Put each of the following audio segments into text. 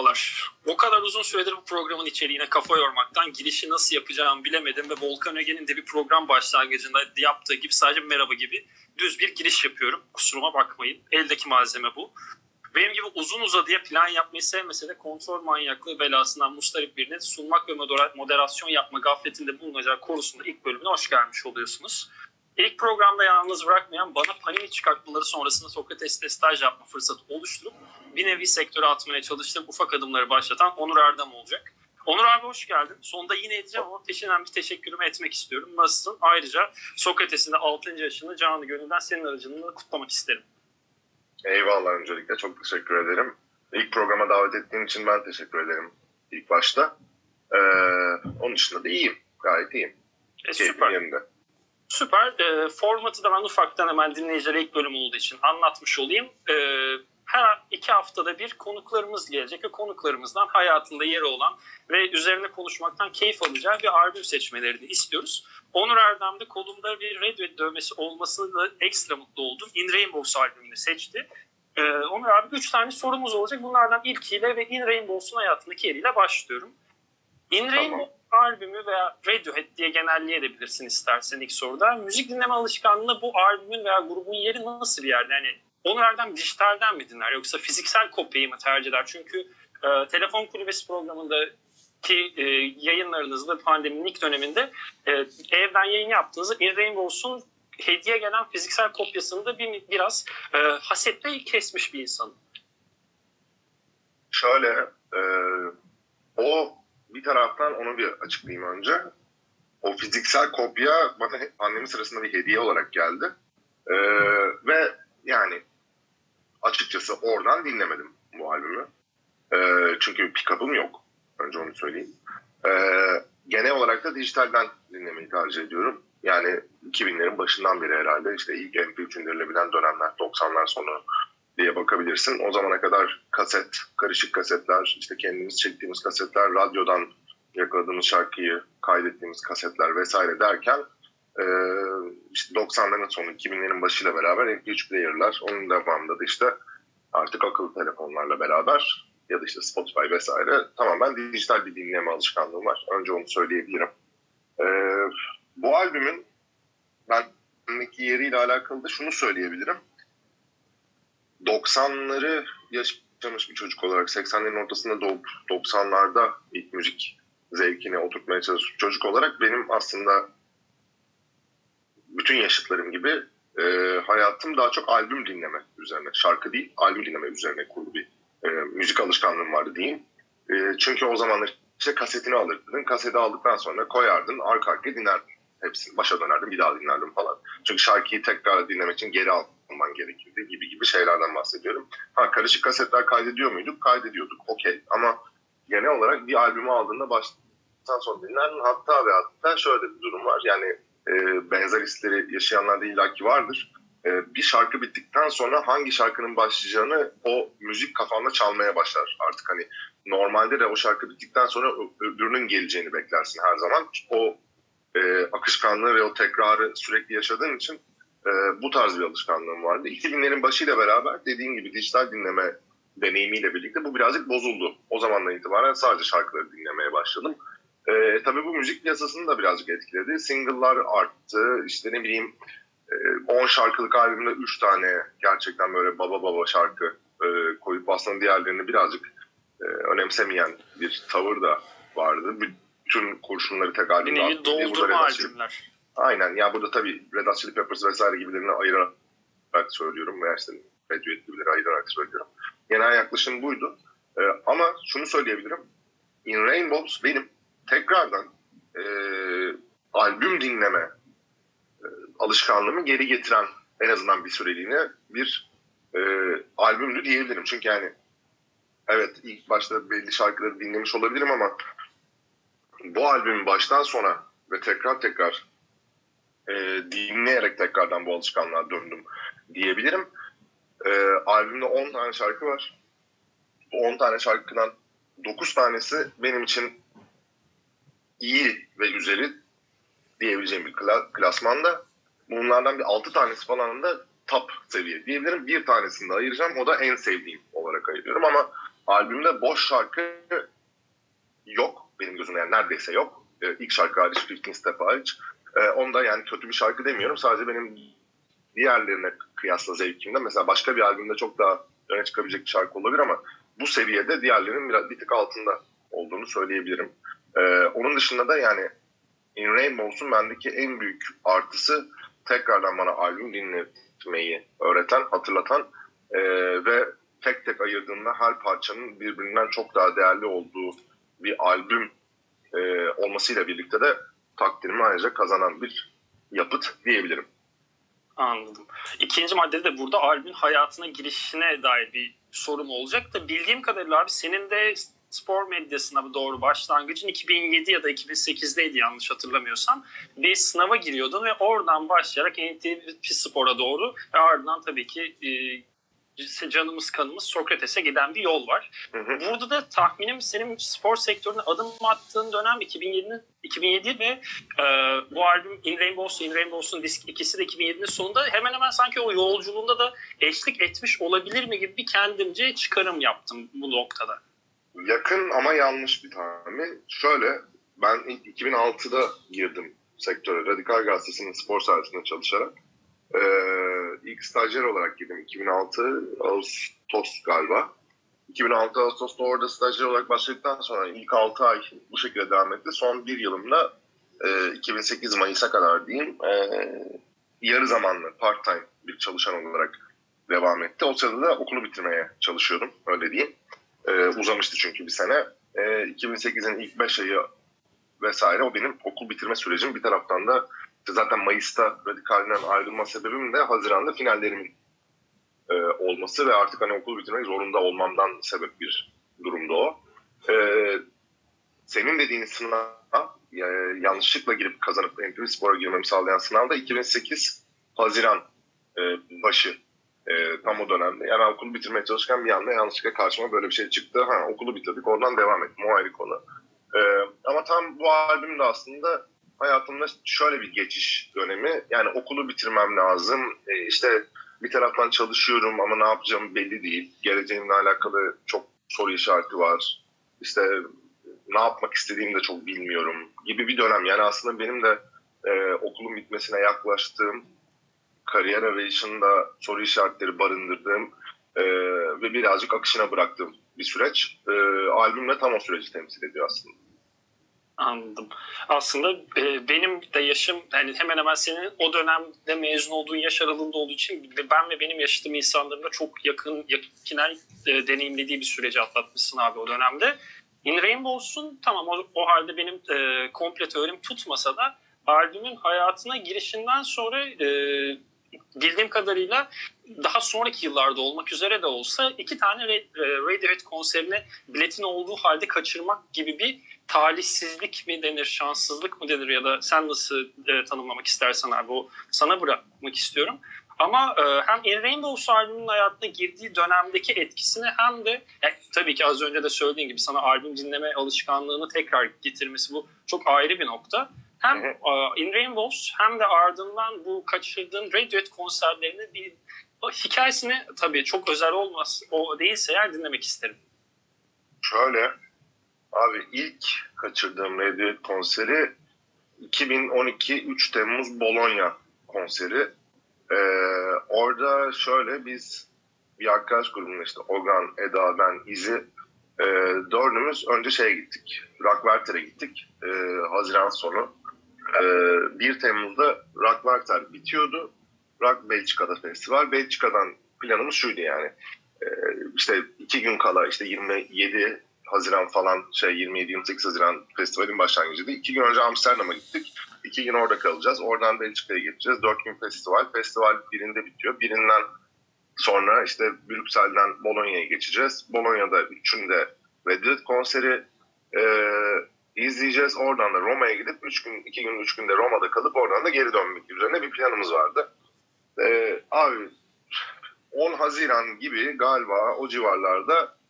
Merhabalar. O kadar uzun süredir bu programın içeriğine kafa yormaktan girişi nasıl yapacağımı bilemedim ve Volkan Öge'nin de bir program başlangıcında yaptığı gibi sadece merhaba gibi düz bir giriş yapıyorum. Kusuruma bakmayın. Eldeki malzeme bu. Benim gibi uzun uzadıya plan yapmayı sevmese de kontrol manyaklığı belasından mustarip birinin sunmak ve moderasyon yapma gafletinde bulunacağı korusunda ilk bölümüne hoş gelmiş oluyorsunuz. İlk programda yalnız bırakmayan bana panini çıkartmaları sonrasında Sokrates'te staj yapma fırsatı oluşturup bir nevi sektöre atmaya çalıştığım ufak adımları başlatan Onur Erdem olacak. Onur abi hoş geldin. Sonunda yine edeceğim ama peşinden bir teşekkürümü etmek istiyorum. Nasılsın? Ayrıca Sokrates'in de 6. yaşını canlı gönülden senin aracılığında kutlamak isterim. Eyvallah öncelikle çok teşekkür ederim. İlk programa davet ettiğin için ben teşekkür ederim ilk başta. Ee, onun dışında da iyiyim. Gayet iyiyim. E, süper. Yerinde. Süper. E, formatı da ben ufaktan hemen dinleyicilere ilk bölüm olduğu için anlatmış olayım. E, her iki haftada bir konuklarımız gelecek ve konuklarımızdan hayatında yeri olan ve üzerine konuşmaktan keyif alacağı bir albüm seçmelerini istiyoruz. Onur Erdem'de kolumda bir Radiohead dövmesi olmasını da ekstra mutlu oldum. In Rainbows albümünü seçti. Ee, Onur abi üç tane sorumuz olacak. Bunlardan ilkiyle ve In Rainbows'un hayatındaki yeriyle başlıyorum. In tamam. Rainbows albümü veya Radiohead diye genelleyebilirsin istersen ilk soruda. Müzik dinleme alışkanlığı bu albümün veya grubun yeri nasıl bir yerde? Yani Onur Erdem dijitalden mi dinler yoksa fiziksel kopyayı mı tercih eder? Çünkü e, telefon kulübesi programında ki e, yayınlarınızda pandeminin ilk döneminde e, evden yayın yaptığınızda In Rainbows'un hediye gelen fiziksel kopyasını da bir, biraz e, hasetle kesmiş bir insan. Şöyle e, o bir taraftan onu bir açıklayayım önce. O fiziksel kopya bana annemin sırasında bir hediye olarak geldi. E, ve yani açıkçası oradan dinlemedim bu albümü. E, çünkü pick-up'ım yok. Önce onu söyleyeyim. E, genel olarak da dijitalden dinlemeyi tercih ediyorum. Yani 2000'lerin başından beri herhalde işte ilk MP3 indirilebilen dönemler 90'lar sonu diye bakabilirsin. O zamana kadar kaset, karışık kasetler, işte kendimiz çektiğimiz kasetler, radyodan yakaladığımız şarkıyı kaydettiğimiz kasetler vesaire derken e, işte 90'ların sonu 2000'lerin başıyla beraber MP3 player'lar, onun devamında da işte artık akıllı telefonlarla beraber ya da işte Spotify vesaire tamamen dijital bir dinleme alışkanlığım var. Önce onu söyleyebilirim. Ee, bu albümün bendeki yeriyle alakalı da şunu söyleyebilirim. 90'ları yaşamış bir çocuk olarak 80'lerin ortasında doğup 90'larda ilk müzik zevkine oturtmaya çalışmış çocuk olarak benim aslında bütün yaşıtlarım gibi e, hayatım daha çok albüm dinleme üzerine, şarkı değil, albüm dinleme üzerine kurulu bir e, müzik alışkanlığım vardı diyeyim. E, çünkü o zamanlar işte kasetini alırdın, kaseti aldıktan sonra koyardın, arka arkaya dinlerdin. Hepsini başa dönerdim, bir daha dinlerdim falan. Çünkü şarkıyı tekrar dinlemek için geri alman gerekirdi gibi gibi şeylerden bahsediyorum. Ha karışık kasetler kaydediyor muyduk? Kaydediyorduk, okey. Ama genel olarak bir albümü aldığında baştan sonra dinlerdin. Hatta ve hatta şöyle bir durum var. Yani e, benzer hisleri yaşayanlar da illaki vardır. E, bir şarkı bittikten sonra hangi şarkının başlayacağını o müzik kafanda çalmaya başlar artık hani normalde de o şarkı bittikten sonra öbürünün geleceğini beklersin her zaman. O e, akışkanlığı ve o tekrarı sürekli yaşadığın için e, bu tarz bir alışkanlığım vardı. 2000'lerin başıyla beraber dediğim gibi dijital dinleme deneyimiyle birlikte bu birazcık bozuldu. O zamandan itibaren sadece şarkıları dinlemeye başladım. E, tabii bu müzik piyasasını da birazcık etkiledi. Single'lar arttı. İşte ne bileyim 10 e, şarkılık albümde 3 tane gerçekten böyle baba baba şarkı e, koyup aslında diğerlerini birazcık e, önemsemeyen bir tavır da vardı. Bütün kurşunları tek albümde nevi doldurma albümler. Aynen. Ya burada tabii Red Hot Chili Peppers vesaire gibilerini ayırarak söylüyorum. Veya işte Radiohead gibileri ayırarak söylüyorum. Genel yaklaşım buydu. E, ama şunu söyleyebilirim. In Rainbows benim tekrardan e, albüm dinleme e, alışkanlığımı geri getiren en azından bir süreliğine bir e, albümdü diyebilirim. Çünkü yani evet ilk başta belli şarkıları dinlemiş olabilirim ama bu albümün baştan sona ve tekrar tekrar e, dinleyerek tekrardan bu alışkanlığa döndüm diyebilirim. E, albümde 10 tane şarkı var. Bu 10 tane şarkıdan 9 tanesi benim için iyi ve üzeri diyebileceğim bir klasmanda. Bunlardan bir 6 tanesi falan da top seviye diyebilirim. Bir tanesini de ayıracağım. O da en sevdiğim olarak ayırıyorum ama albümde boş şarkı yok benim gözümde yani neredeyse yok. Ee, ilk şarkı hariç, 15 Step hariç. Ee, onda yani kötü bir şarkı demiyorum. Sadece benim diğerlerine kıyasla zevkimde mesela başka bir albümde çok daha öne çıkabilecek bir şarkı olabilir ama bu seviyede diğerlerinin biraz bir tık altında olduğunu söyleyebilirim. Ee, onun dışında da yani In Rainbows'un bendeki en büyük artısı tekrardan bana albüm dinletmeyi öğreten, hatırlatan e, ve tek tek ayırdığında her parçanın birbirinden çok daha değerli olduğu bir albüm e, olmasıyla birlikte de takdirimi ayrıca kazanan bir yapıt diyebilirim. Anladım. İkinci maddede de burada albümün hayatına girişine dair bir sorum olacak da bildiğim kadarıyla abi senin de spor medyasına doğru başlangıcın 2007 ya da 2008'deydi yanlış hatırlamıyorsam. Bir sınava giriyordun ve oradan başlayarak NTV Spor'a doğru ve ardından tabii ki e, canımız kanımız Sokrates'e giden bir yol var. Hı hı. Burada da tahminim senin spor sektörüne adım attığın dönem 2007, 2007 ve e, bu albüm In Rainbows, In Rainbows'un disk ikisi de 2007'nin sonunda hemen hemen sanki o yolculuğunda da eşlik etmiş olabilir mi gibi bir kendimce çıkarım yaptım bu noktada. Yakın ama yanlış bir tahmin. Şöyle ben ilk 2006'da girdim sektöre. Radikal Gazetesi'nin spor servisinde çalışarak. Ee, ilk stajyer olarak girdim 2006 Ağustos galiba. 2006 Ağustos'ta orada stajyer olarak başladıktan sonra ilk 6 ay bu şekilde devam etti. Son bir yılımda e, 2008 Mayıs'a kadar diyeyim e, yarı zamanlı part time bir çalışan olarak devam etti. O sırada da okulu bitirmeye çalışıyordum öyle diyeyim. E, uzamıştı çünkü bir sene. E, 2008'in ilk 5 ayı vesaire o benim okul bitirme sürecim. Bir taraftan da zaten Mayıs'ta Radikal'den ayrılma sebebim de Haziran'da finallerimin e, olması ve artık hani okul bitirmek zorunda olmamdan sebep bir durumda o. E, senin dediğin sınav e, yanlışlıkla girip kazanıp NTV Spor'a girmemi sağlayan sınavda 2008 Haziran e, başı e, tam o dönemde. Yani okulu bitirmeye çalışırken bir anda yanlışlıkla karşıma böyle bir şey çıktı. Ha, okulu bitirdik oradan devam ettim. O ayrı konu. E, ama tam bu albüm de aslında hayatımda şöyle bir geçiş dönemi. Yani okulu bitirmem lazım. E, işte bir taraftan çalışıyorum ama ne yapacağım belli değil. Geleceğimle alakalı çok soru işareti var. İşte ne yapmak istediğimi de çok bilmiyorum gibi bir dönem. Yani aslında benim de e, okulun bitmesine yaklaştığım, kariyer arayışında soru işaretleri barındırdığım e, ve birazcık akışına bıraktığım bir süreç. E, albümle tam o süreci temsil ediyor aslında. Anladım. Aslında e, benim de yaşım yani hemen hemen senin o dönemde mezun olduğun yaş aralığında olduğu için ben ve benim yaşadığım insanların da çok yakın yakinen e, deneyimlediği bir süreci atlatmışsın abi o dönemde. In Rainbows'un tamam o, o halde benim e, komple teorim tutmasa da albümün hayatına girişinden sonra e, bildiğim kadarıyla daha sonraki yıllarda olmak üzere de olsa iki tane Radiohead konserine biletin olduğu halde kaçırmak gibi bir talihsizlik mi denir, şanssızlık mı denir ya da sen nasıl e, tanımlamak istersen abi o sana bırakmak istiyorum. Ama e, hem In Rainbows albümünün hayatına girdiği dönemdeki etkisini hem de yani tabii ki az önce de söylediğin gibi sana albüm dinleme alışkanlığını tekrar getirmesi bu çok ayrı bir nokta. Hem e, In Rainbows hem de ardından bu kaçırdığın Radiohead konserlerini bir hikayesini tabii çok özel olmaz o değilse eğer dinlemek isterim. Şöyle abi ilk kaçırdığım Radiohead konseri 2012 3 Temmuz Bologna konseri. Ee, orada şöyle biz bir arkadaş grubunda işte Ogan, Eda, ben, İzi e, dördümüz önce şeye gittik. Rockwerter'e gittik. E, Haziran sonu. E, 1 Temmuz'da Rockwerter bitiyordu. Rock Belçika'da festival. Belçika'dan planımız şuydu yani. E, işte iki gün kala işte 27 Haziran falan şey 27-28 Haziran festivalin başlangıcıydı. İki gün önce Amsterdam'a gittik. İki gün orada kalacağız. Oradan Belçika'ya geçeceğiz. Dört gün festival. Festival birinde bitiyor. Birinden sonra işte Brüksel'den Bologna'ya geçeceğiz. Bologna'da üçünde Redwood konseri e, izleyeceğiz. Oradan da Roma'ya gidip üç gün, iki gün, üç günde Roma'da kalıp oradan da geri dönmek üzerine bir planımız vardı. E, abi 10 Haziran gibi galiba o civarlarda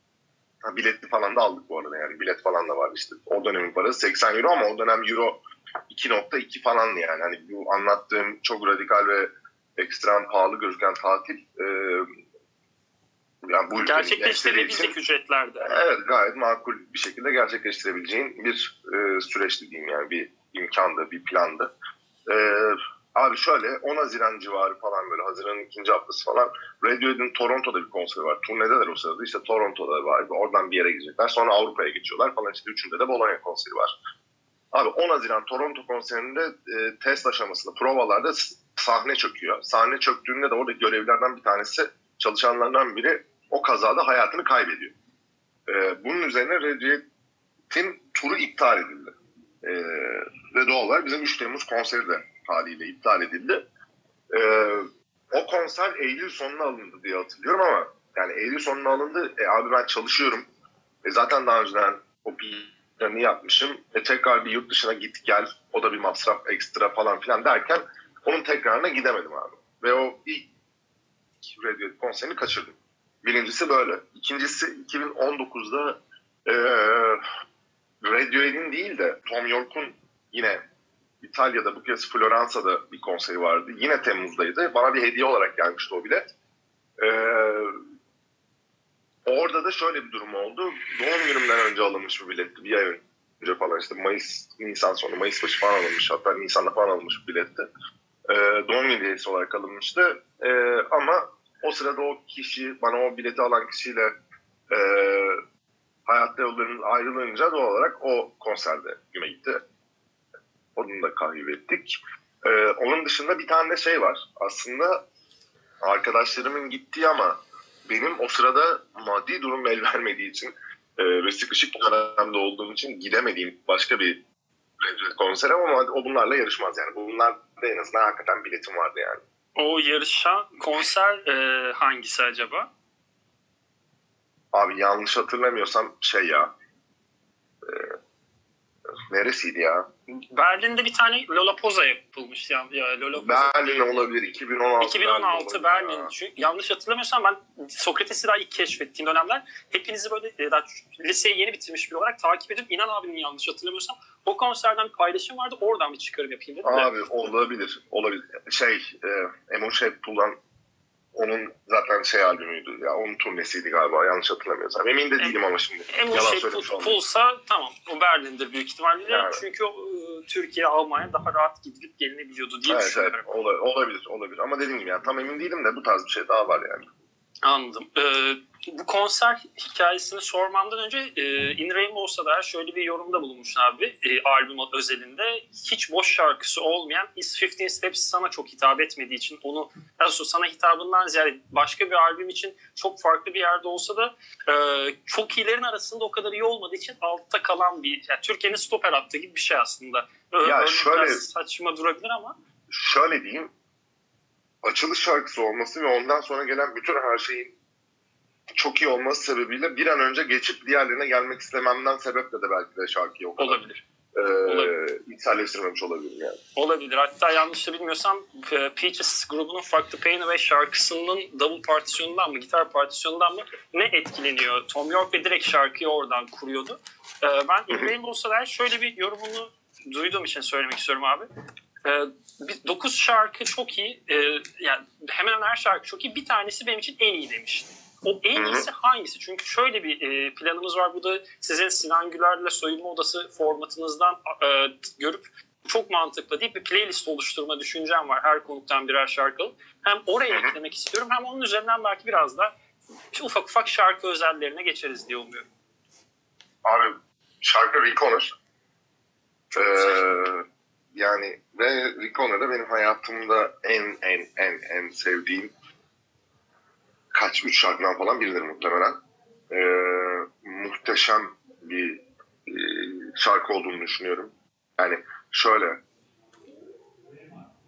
Ha, biletli falan da aldık bu arada yani. Bilet falan da vardı işte. O dönemin parası 80 euro ama o dönem euro 2.2 falan yani. Hani bu anlattığım çok radikal ve ekstrem pahalı gözüken tatil e, yani bu Gerçekleştirebilecek için ücretlerde. evet gayet makul bir şekilde gerçekleştirebileceğin bir e, süreç diyeyim yani bir imkandı, bir plandı. E, abi şöyle 10 Haziran civarı falan böyle Haziran'ın ikinci haftası falan Radiohead'in Toronto'da bir konseri var. Turnedeler o sırada işte Toronto'da var. Oradan bir yere gidecekler. Sonra Avrupa'ya geçiyorlar falan işte üçünde de Bologna konseri var. Abi 10 Haziran Toronto konserinde e, test aşamasında provalarda sahne çöküyor. Sahne çöktüğünde de orada görevlilerden bir tanesi çalışanlardan biri o kazada hayatını kaybediyor. E, bunun üzerine Radiohead'in turu iptal edildi. E, ve doğal olarak bizim 3 Temmuz konseri de haliyle iptal edildi. E, o konser Eylül sonuna alındı diye hatırlıyorum ama yani Eylül sonuna alındı. E, abi ben çalışıyorum. E, zaten daha önceden o planı yapmışım. E, tekrar bir yurt dışına git gel. O da bir masraf ekstra falan filan derken onun tekrarına gidemedim abi. Ve o ilk Radiohead konserini kaçırdım. Birincisi böyle. İkincisi 2019'da e, Radiohead'in değil de Tom York'un yine İtalya'da bu kez Floransa'da bir konseri vardı. Yine Temmuz'daydı. Bana bir hediye olarak gelmişti o bilet. Ee, orada da şöyle bir durum oldu. Doğum günümden önce alınmış bir biletti. Bir ay önce falan işte Mayıs, Nisan sonu, Mayıs başı falan alınmış. Hatta Nisan'da falan alınmış bir biletti. Ee, doğum günü hediyesi olarak alınmıştı. Ee, ama o sırada o kişi, bana o bileti alan kişiyle e, hayatta yollarımız ayrılınca doğal olarak o konserde güme gitti. Onu da kaybettik. Ee, onun dışında bir tane şey var. Aslında arkadaşlarımın gittiği ama benim o sırada maddi durum el vermediği için e, ve sıkışık bir dönemde olduğum için gidemediğim başka bir konser ama o bunlarla yarışmaz yani. Bunlar da en azından hakikaten biletim vardı yani. O yarışan konser e, hangisi acaba? Abi yanlış hatırlamıyorsam şey ya neresiydi ya? Berlin'de bir tane Lollapalooza yapılmış. Ya, ya Lollapalooza. Berlin olabilir 2016. 2016 Berlin. Berlin. Ya. Çünkü yanlış hatırlamıyorsam ben Sokrates'i daha ilk keşfettiğim dönemler hepinizi böyle e, daha liseyi yeni bitirmiş biri olarak takip edip İnan abinin yanlış hatırlamıyorsam o konserden bir paylaşım vardı. Oradan bir çıkarım yapayım dedim de. Abi olabilir. Olabilir. Şey, e, Emo Shepul'dan onun zaten şey albümüydü. Ya onun turnesiydi galiba. Yanlış hatırlamıyorsam. Emin de değilim ama şimdi. Emo Yalan şey. Puls'a tamam o Berlin'dir büyük ihtimalle. Yani. Çünkü o, e, Türkiye, Almanya daha rahat gidilip gelinebiliyordu diye Evet, evet. düşünüyorum. Ola- olabilir. Olabilir. Ama dediğim gibi yani tam emin değilim de bu tarz bir şey daha var yani. Anladım. Ee, bu konser hikayesini sormamdan önce e, In Rainbow'sa da şöyle bir yorumda bulunmuşsun abi e, albüm özelinde. Hiç boş şarkısı olmayan Is 15 Steps sana çok hitap etmediği için onu daha sana hitabından ziyade başka bir albüm için çok farklı bir yerde olsa da e, çok iyilerin arasında o kadar iyi olmadığı için altta kalan bir yani Türkiye'nin stoper attığı gibi bir şey aslında. Ö- Ya şöyle- saçma durabilir ama Şöyle diyeyim. Açılış şarkısı olması ve ondan sonra gelen bütün her şeyin çok iyi olması sebebiyle bir an önce geçip diğerlerine gelmek istememden sebeple de belki de şarkıyı o kadar olabilir. e, Olabilir. içselleştirmemiş olabilirim yani. Olabilir. Hatta yanlış da bilmiyorsam e, Peaches grubunun Fuck the Pain Away şarkısının double partisyonundan mı, gitar partisyonundan mı ne etkileniyor? Tom York ve direkt şarkıyı oradan kuruyordu. E, Ben In Rainbow'sa dair şöyle bir yorumunu duyduğum için söylemek istiyorum abi. E, bir- Dokuz şarkı çok iyi. E, yani hemen her şarkı çok iyi. Bir tanesi benim için en iyi demişti. O en iyisi hangisi? Çünkü şöyle bir e, planımız var. Bu da sizin Sinan Güler'le soyunma odası formatınızdan e, görüp çok mantıklı deyip bir playlist oluşturma düşüncem var. Her konuktan birer şarkı alıp. Hem oraya eklemek istiyorum hem onun üzerinden belki biraz da ufak ufak şarkı özellerine geçeriz diye umuyorum. Abi şarkı Owner. Çok Ee. Yani ve Rick Owner da benim hayatımda en en en en sevdiğim kaç üç şarkıdan falan biridir muhtemelen. Ee, muhteşem bir e, şarkı olduğunu düşünüyorum. Yani şöyle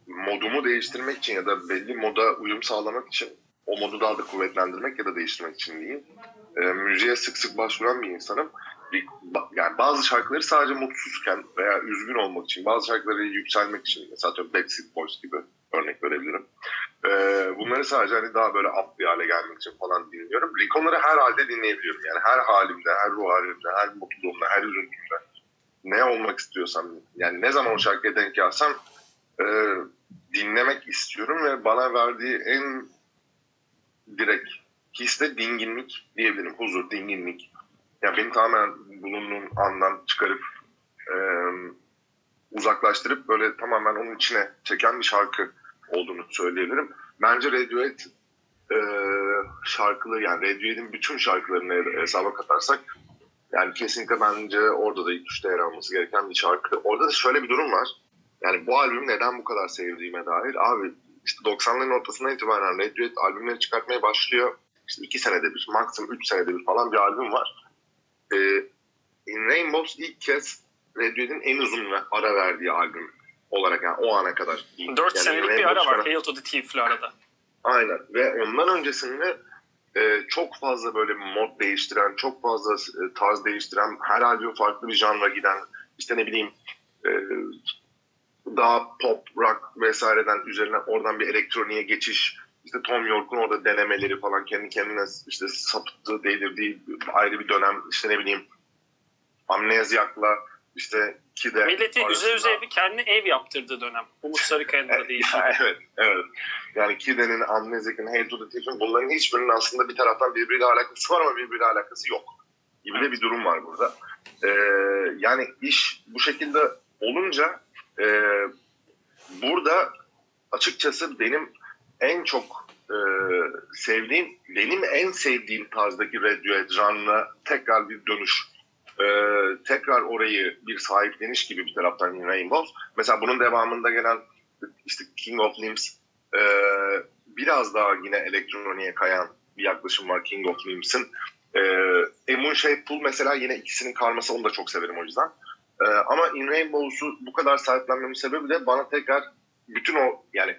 modumu değiştirmek için ya da belli moda uyum sağlamak için o modu daha da kuvvetlendirmek ya da değiştirmek için diyeyim. Ee, müziğe sık sık başvuran bir insanım. Bir- yani bazı şarkıları sadece mutsuzken veya üzgün olmak için, bazı şarkıları yükselmek için, mesela Backstreet Boys gibi örnek verebilirim. Ee, bunları sadece hani daha böyle up bir hale gelmek için falan dinliyorum. Rick Owner'ı her halde dinleyebiliyorum. Yani her halimde, her ruh halimde, her mutluluğumda, her üzüntümde. Ne olmak istiyorsam, yani ne zaman o şarkıya denk gelsem e, dinlemek istiyorum ve bana verdiği en direkt his dinginlik diyebilirim. Huzur, dinginlik. Yani beni tamamen bulunduğum andan çıkarıp e, uzaklaştırıp böyle tamamen onun içine çeken bir şarkı olduğunu söyleyebilirim. Bence Radiohead e, şarkıları yani Radiohead'in bütün şarkılarını hesaba katarsak yani kesinlikle bence orada da ilk üçte yer alması gereken bir şarkı. Orada da şöyle bir durum var. Yani bu albüm neden bu kadar sevdiğime dair. Abi işte 90'ların ortasından itibaren Radiohead albümleri çıkartmaya başlıyor. İşte iki senede bir, maksimum üç senede bir falan bir albüm var. In Rainbows ilk kez Radiohead'in en uzun ve ara verdiği albüm olarak yani o ana kadar. 4 yani senelik bir Rainbows ara var Hail to the Thief'li arada. Aynen ve ondan öncesinde e, çok fazla böyle mod değiştiren, çok fazla e, tarz değiştiren, her albüm farklı bir janra giden, işte ne bileyim e, daha pop, rock vesaireden üzerine oradan bir elektroniğe geçiş, işte Tom York'un orada denemeleri falan kendi kendine işte sapıttığı, delirdiği ayrı bir dönem, işte ne bileyim Amnezyak'la işte Kide Milleti üze arasında- üze bir kendine ev yaptırdığı dönem. Umut Sarıkaya'nın da değişti. evet, evet. Yani Kide'nin, Amnezik'in, Hey to the Thief'in bunların hiçbirinin aslında bir taraftan birbiriyle alakası var ama birbiriyle alakası yok. Gibi de bir durum var burada. Ee, yani iş bu şekilde olunca e, burada açıkçası benim en çok e, sevdiğim, benim en sevdiğim tarzdaki Radiohead janrına tekrar bir dönüş. E, tekrar orayı bir sahipleniş gibi bir taraftan In Rainbows. Mesela bunun devamında gelen işte King of Limbs e, biraz daha yine elektroniğe kayan bir yaklaşım var King of Limbs'in. E, A Moon Shaped Pool mesela yine ikisinin karması onu da çok severim o yüzden. E, ama In Rainbows'u bu kadar sahiplenmemin sebebi de bana tekrar bütün o yani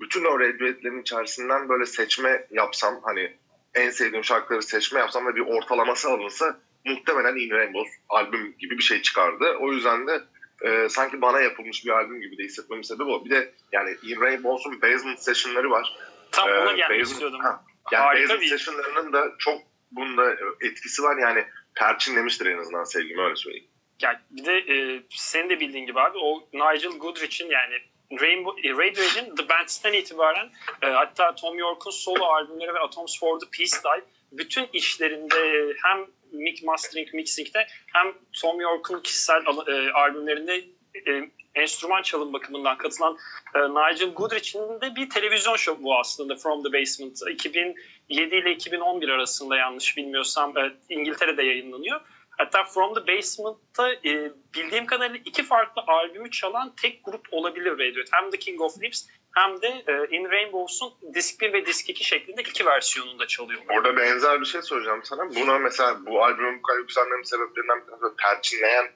bütün o Radiohead'lerin içerisinden böyle seçme yapsam hani en sevdiğim şarkıları seçme yapsam ve bir ortalaması alınsa muhtemelen In Rainbows albüm gibi bir şey çıkardı. O yüzden de e, sanki bana yapılmış bir albüm gibi de hissetmemin sebebi o. Bir de yani In Rainbows'un Basement Session'ları var. Tam Ee, ona gelmek Basement- istiyordum. Ha, yani Harika Basement bir- Session'larının da çok bunda etkisi var yani perçinlemiştir en azından sevgimi öyle söyleyeyim. Yani bir de e, senin de bildiğin gibi abi o Nigel Goodrich'in yani Rainbow, e, Radiohead'in The Band'den itibaren e, hatta Tom York'un solo albümleri ve Atoms for the Peace Live bütün işlerinde hem mix mastering mixing'de hem Tom York'un kişisel e, albümlerinde e, enstrüman çalım bakımından katılan e, Nigel Goodrich'in de bir televizyon şovu bu aslında From the Basement 2007 ile 2011 arasında yanlış bilmiyorsam e, İngiltere'de yayınlanıyor. Hatta From the Basement'ta e, bildiğim kadarıyla iki farklı albümü çalan tek grup olabilir Radiohead. Hem The King of Lips hem de e, In Rainbows'un Disk 1 ve Disk 2 şeklinde iki versiyonunda çalıyor. Orada benzer bir şey soracağım sana. Buna mesela bu albümün bu kadar yükselmemin sebeplerinden bir tanesi perçinleyen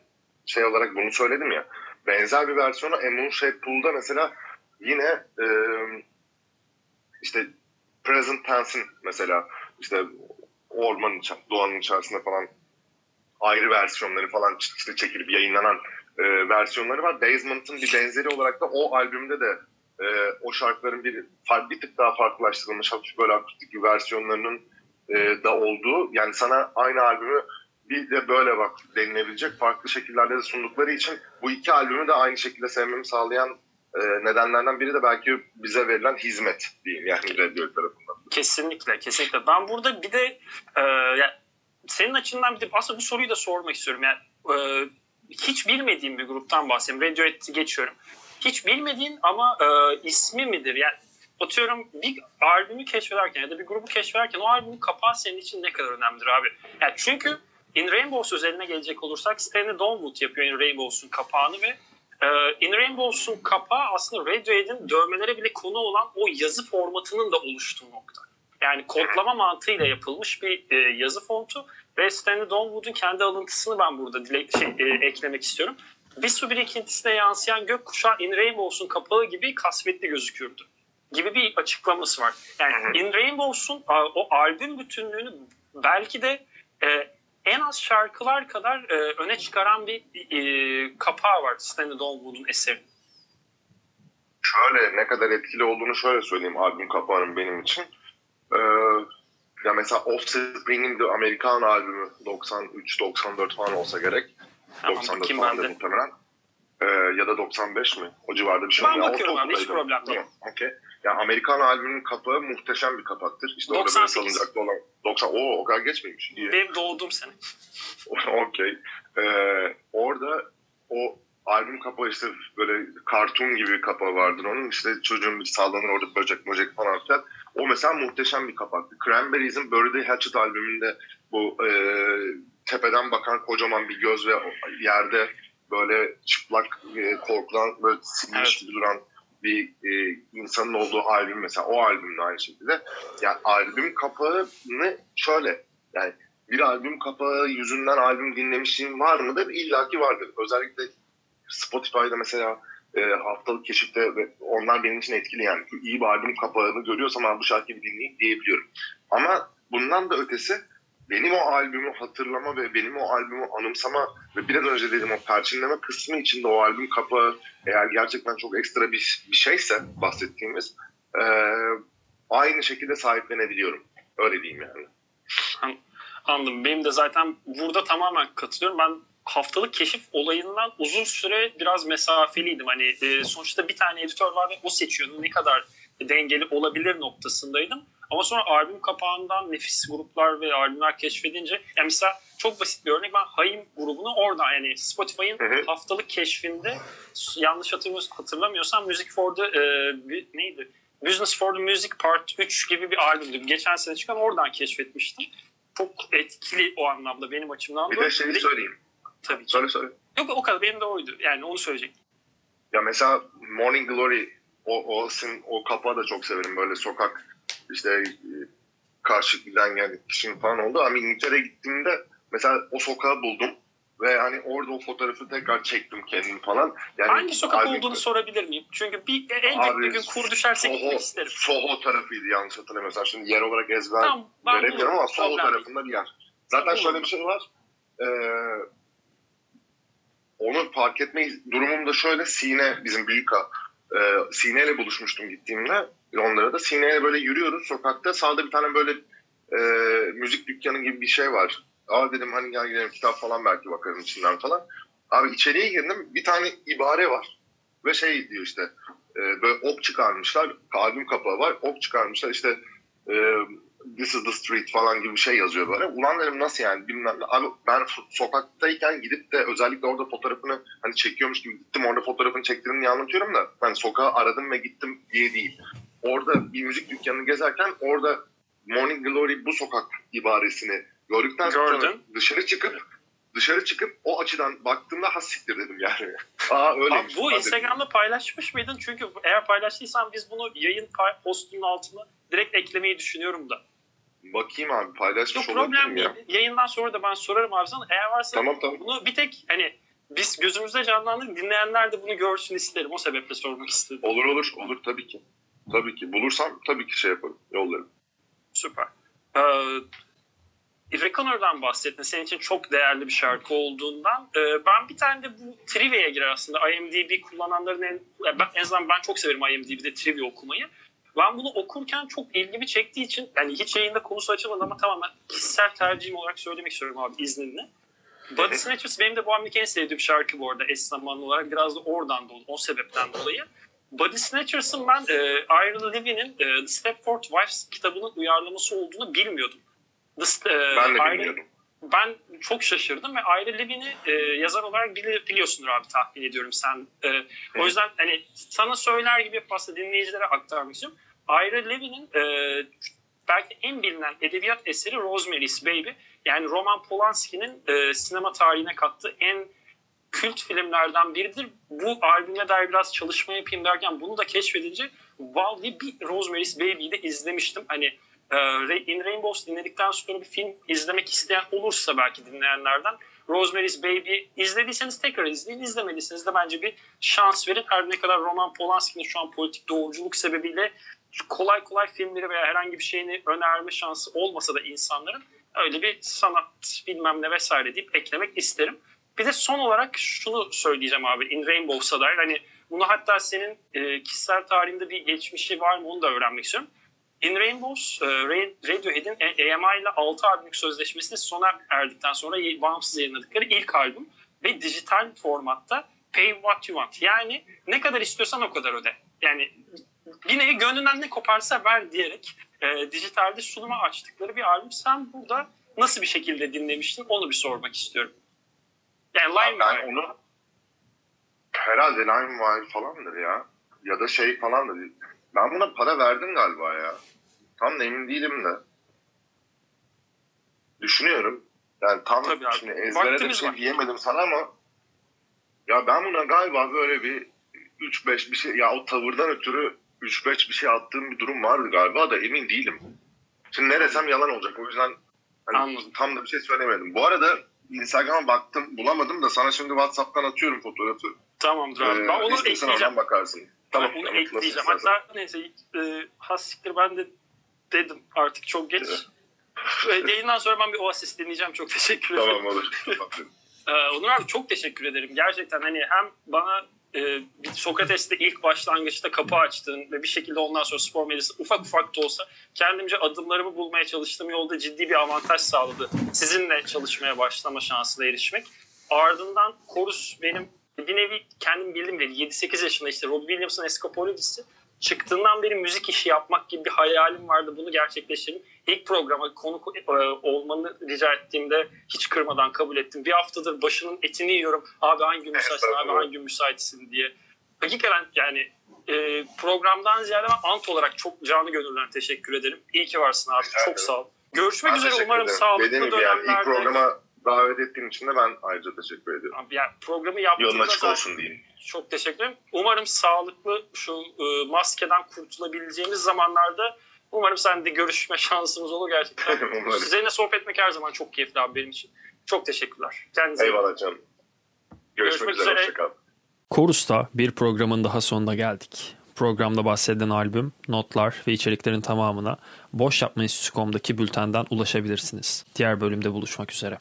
şey olarak bunu söyledim ya. Benzer bir versiyonu Shaped Pool'da mesela yine e, işte Present Tense'in mesela işte ormanın, doğanın içerisinde falan ayrı versiyonları falan işte çekilip yayınlanan e, versiyonları var. Basement'ın bir benzeri olarak da o albümde de e, o şarkıların bir bir tık daha farklılaştırılmış hafif böyle akustik bir versiyonlarının e, da olduğu yani sana aynı albümü bir de böyle bak denilebilecek farklı şekillerde de sundukları için bu iki albümü de aynı şekilde sevmemi sağlayan e, nedenlerden biri de belki bize verilen hizmet diyeyim yani Radiohead tarafından. Kesinlikle, kesinlikle. Ben burada bir de e, yani senin açından bir de aslında bu soruyu da sormak istiyorum. Yani e, hiç bilmediğim bir gruptan bahsedeyim. Radiohead'i geçiyorum. Hiç bilmediğin ama e, ismi midir? Yani atıyorum bir albümü keşfederken ya da bir grubu keşfederken o albümün kapağı senin için ne kadar önemlidir abi? Yani çünkü In Rainbows özeline gelecek olursak Stanley Donwood yapıyor In Rainbows'un kapağını ve e, In Rainbows'un kapağı aslında Radiohead'in dövmelere bile konu olan o yazı formatının da oluştuğu nokta. Yani kodlama mantığıyla yapılmış bir e, yazı fontu ve Stanley Donwood'un kendi alıntısını ben burada dile, şey, e, eklemek istiyorum. Bir su birikintisine yansıyan gökkuşağı In Rainbows'un kapağı gibi kasvetli gözükürdü gibi bir açıklaması var. Yani In Rainbows'un o albüm bütünlüğünü belki de e, en az şarkılar kadar e, öne çıkaran bir e, kapağı var Stanley Donwood'un eseri. Şöyle ne kadar etkili olduğunu şöyle söyleyeyim albüm kapağının benim için. Ee, ya mesela Offspring'in de Amerikan albümü 93-94 falan olsa gerek. Tamam, 94 bakayım falan muhtemelen. Ee, ya da 95 mi? O civarda bir şey. Ben Ya bakıyorum abi, hiç problem değil. Tamam, okey. Yani Amerikan albümünün kapağı muhteşem bir kapaktır. İşte orada böyle 98. olan 90 Oo o kadar geçmemiş. İyi. Benim doğduğum sene. Okey. Ee, orada o albüm kapağı işte böyle kartun gibi bir kapağı vardır onun. İşte çocuğun bir sallanır orada böcek böcek falan filan. O mesela muhteşem bir kapaktı. Cranberries'in Birthday Hatchet albümünde bu e, tepeden bakan kocaman bir göz ve yerde böyle çıplak e, korkulan böyle silmiş Evet. gibi duran bir e, insanın olduğu albüm mesela o albüm de aynı şekilde. Yani albüm kapağını şöyle yani bir albüm kapağı yüzünden albüm dinlemişliğin var mıdır? İlla ki vardır. Özellikle Spotify'da mesela e, haftalık keşifte ve onlar benim için etkili yani. İyi bir albüm kapağını görüyorsam ben bu şarkıyı dinleyeyim diyebiliyorum. Ama bundan da ötesi benim o albümü hatırlama ve benim o albümü anımsama ve biraz önce dediğim o perçinleme kısmı içinde o albüm kapağı eğer gerçekten çok ekstra bir, bir şeyse bahsettiğimiz e, aynı şekilde sahiplenebiliyorum. Öyle diyeyim yani. Anladım. Benim de zaten burada tamamen katılıyorum. Ben haftalık keşif olayından uzun süre biraz mesafeliydim. Hani e, sonuçta bir tane editör var ve o seçiyor. Ne kadar dengeli olabilir noktasındaydım. Ama sonra albüm kapağından nefis gruplar ve albümler keşfedince yani mesela çok basit bir örnek ben Hayim grubunu oradan yani Spotify'ın haftalık keşfinde yanlış hatırlamıyorsam, Music for the e, neydi? Business for the Music Part 3 gibi bir albümdü. Geçen sene çıkan oradan keşfetmiştim. Çok etkili o anlamda benim açımdan. Bir de şeyi söyleyeyim. Tabii ki. Söyle söyle. Yok o kadar benim de oydu. Yani onu söyleyecektim. Ya mesela Morning Glory o, o, o kapağı da çok severim. Böyle sokak işte e, karşı giden yani kişinin falan oldu. Ama İngiltere'ye gittiğimde mesela o sokağı buldum. Ve hani orada o fotoğrafı tekrar çektim kendim falan. Yani Hangi sokak albüm- olduğunu sorabilir miyim? Çünkü bir elbet bir gün kur düşerse Soho, gitmek isterim. Soho tarafıydı yanlış hatırlamıyorsam. Şimdi yer olarak ezber Tamam, veremiyorum ama Soho tarafında bir yer. Zaten şöyle bir şey var. Ee, onu fark etme durumum da şöyle. Sine bizim büyük ağa. Ee, Sine ile buluşmuştum gittiğimde. Onlara da Sine ile böyle yürüyoruz sokakta. Sağda bir tane böyle e, müzik dükkanı gibi bir şey var. Aa dedim hani gel gidelim kitap falan belki bakarım içinden falan. Abi içeriye girdim. Bir tane ibare var. Ve şey diyor işte e, böyle ok çıkarmışlar. Albüm kapağı var. Ok çıkarmışlar işte e, This is the street falan gibi bir şey yazıyor böyle. Ulan dedim nasıl yani bilmem. Abi ben so- sokaktayken gidip de özellikle orada fotoğrafını hani çekiyormuş gibi gittim orada fotoğrafını çektiğimi diye anlatıyorum da ben sokağı aradım ve gittim diye değil. Orada bir müzik dükkanını gezerken orada Morning Glory bu sokak ibaresini gördükten sonra Gördün. dışarı çıkıp dışarı çıkıp o açıdan baktığımda has siktir dedim yani. Aa Abi öyleymiş. bu. Instagram'da paylaşmış mıydın? Çünkü eğer paylaştıysan biz bunu yayın postunun altına direkt eklemeyi düşünüyorum da. Bakayım abi paylaşmış Yok problem değil. ya. Yayından sonra da ben sorarım abi sana. Eğer varsa Tamam tamam. bunu bir tek hani biz gözümüzde canlandık dinleyenler de bunu görsün isterim. O sebeple sormak istedim. Olur olur olur tabii ki. Tabii ki. Bulursam tabii ki şey yaparım. Yollarım. Süper. Ee, Reckoner'dan bahsettin. Senin için çok değerli bir şarkı olduğundan. Ee, ben bir tane de bu trivia'ya girer aslında. IMDb kullananların en, ben, en azından ben çok severim IMDb'de trivia okumayı. Ben bunu okurken çok ilgimi çektiği için yani hiç yayında konusu açılmadı ama tamamen kişisel tercihim olarak söylemek istiyorum abi izninle. Body Snatchers benim de bu albümdeki en sevdiğim şarkı bu arada eş zamanlı olarak. Biraz da oradan dolayı, o sebepten dolayı. Body Snatchers'ın ben e, Ira Levy'nin e, The Stepford Wives kitabının uyarlaması olduğunu bilmiyordum. The, e, Ben de bilmiyordum. Ben çok şaşırdım ve Ira Levy'ni e, yazar olarak bili- biliyorsundur abi tahmin ediyorum sen. E, o yüzden hani sana söyler gibi aslında dinleyicilere aktarmak istiyorum. Ira Levy'nin e, belki en bilinen edebiyat eseri Rosemary's Baby. Yani Roman Polanski'nin e, sinema tarihine kattığı en kült filmlerden biridir. Bu albüme dair biraz çalışma yapayım derken bunu da keşfedince vallahi bir Rosemary's Baby'yi de izlemiştim. Hani In Rainbows dinledikten sonra bir film izlemek isteyen olursa belki dinleyenlerden Rosemary's Baby izlediyseniz tekrar izleyin. İzlemediyseniz de bence bir şans verin. Her ne kadar Roman Polanski'nin şu an politik doğruculuk sebebiyle kolay kolay filmleri veya herhangi bir şeyini önerme şansı olmasa da insanların öyle bir sanat bilmem ne vesaire deyip eklemek isterim. Bir de son olarak şunu söyleyeceğim abi In Rainbows'a dair. Hani bunu hatta senin e, kişisel tarihinde bir geçmişi var mı onu da öğrenmek istiyorum. In Rainbows, e, Ra- Radiohead'in AMI ile 6 albümlük sözleşmesini sona erdikten sonra bağımsız yayınladıkları ilk albüm ve dijital formatta Pay What You Want. Yani ne kadar istiyorsan o kadar öde. Yani bir nevi gönlünden ne koparsa ver diyerek e, dijitalde sunuma açtıkları bir albüm. Sen burada nasıl bir şekilde dinlemiştin onu bir sormak istiyorum. Yani Ben LimeWire. onu herhalde LimeWire falandır ya. Ya da şey falan da değil. Ben buna para verdim galiba ya. Tam da emin değilim de. Düşünüyorum. Yani tam Tabii abi. şimdi ezbere de bir şey diyemedim sana ama ya ben buna galiba böyle bir 3-5 bir şey ya o tavırdan ötürü 3-5 bir şey attığım bir durum vardı galiba da emin değilim. Şimdi ne desem yalan olacak. O yüzden hani Anladım. tam da bir şey söylemedim. Bu arada Instagram'a baktım bulamadım da sana şimdi WhatsApp'tan atıyorum fotoğrafı. Tamamdır abi. Ee, ben onu ekleyeceğim. bakarsın. Tamam, Tamam, onu tamam, ekleyeceğim. Hatta neyse e, hassiktir ben de dedim artık çok geç. E, yayından sonra ben bir Oasis dinleyeceğim. Çok teşekkür ederim. Tamam olur. Ee, Onur abi çok teşekkür ederim. Gerçekten hani hem bana e, bir Sokrates'te ilk başlangıçta kapı açtın ve bir şekilde ondan sonra spor medyası ufak ufak da olsa kendimce adımlarımı bulmaya çalıştığım yolda ciddi bir avantaj sağladı. Sizinle çalışmaya başlama şansına erişmek. Ardından Chorus benim bir nevi kendim bildim bile 7-8 yaşında işte Robbie Williams'ın Escapologist'i çıktığından beri müzik işi yapmak gibi bir hayalim vardı. Bunu gerçekleştirdim. İlk programa konuk e, olmanı rica ettiğimde hiç kırmadan kabul ettim. Bir haftadır başının etini yiyorum. Abi hangi gün müsaitsin, abi hangi gün müsaitsin diye. Hakikaten yani e, programdan ziyade ben ant olarak çok canı gönülden teşekkür ederim. İyi ki varsın abi. Rica Çok ederim. sağ ol. Görüşmek Ben üzere umarım ederim. sağlıklı Dediğim gibi yani ilk dönemlerde. programa davet ettiğin için de ben ayrıca teşekkür ediyorum. Abi yani programı Yolun yaptığımda açık olsun diyeyim. çok teşekkür ederim. Umarım sağlıklı şu e, maskeden kurtulabileceğimiz zamanlarda umarım sen de görüşme şansımız olur gerçekten. Sizinle sohbet etmek her zaman çok keyifli abi benim için. Çok teşekkürler. Kendinize. Eyvallah canım. Görüşmek, Görüşmek üzere. üzere. Chorus'ta bir programın daha sonuna geldik. Programda bahsedilen albüm, notlar ve içeriklerin tamamına boşyapmaenstitü.com'daki bültenden ulaşabilirsiniz. Diğer bölümde buluşmak üzere.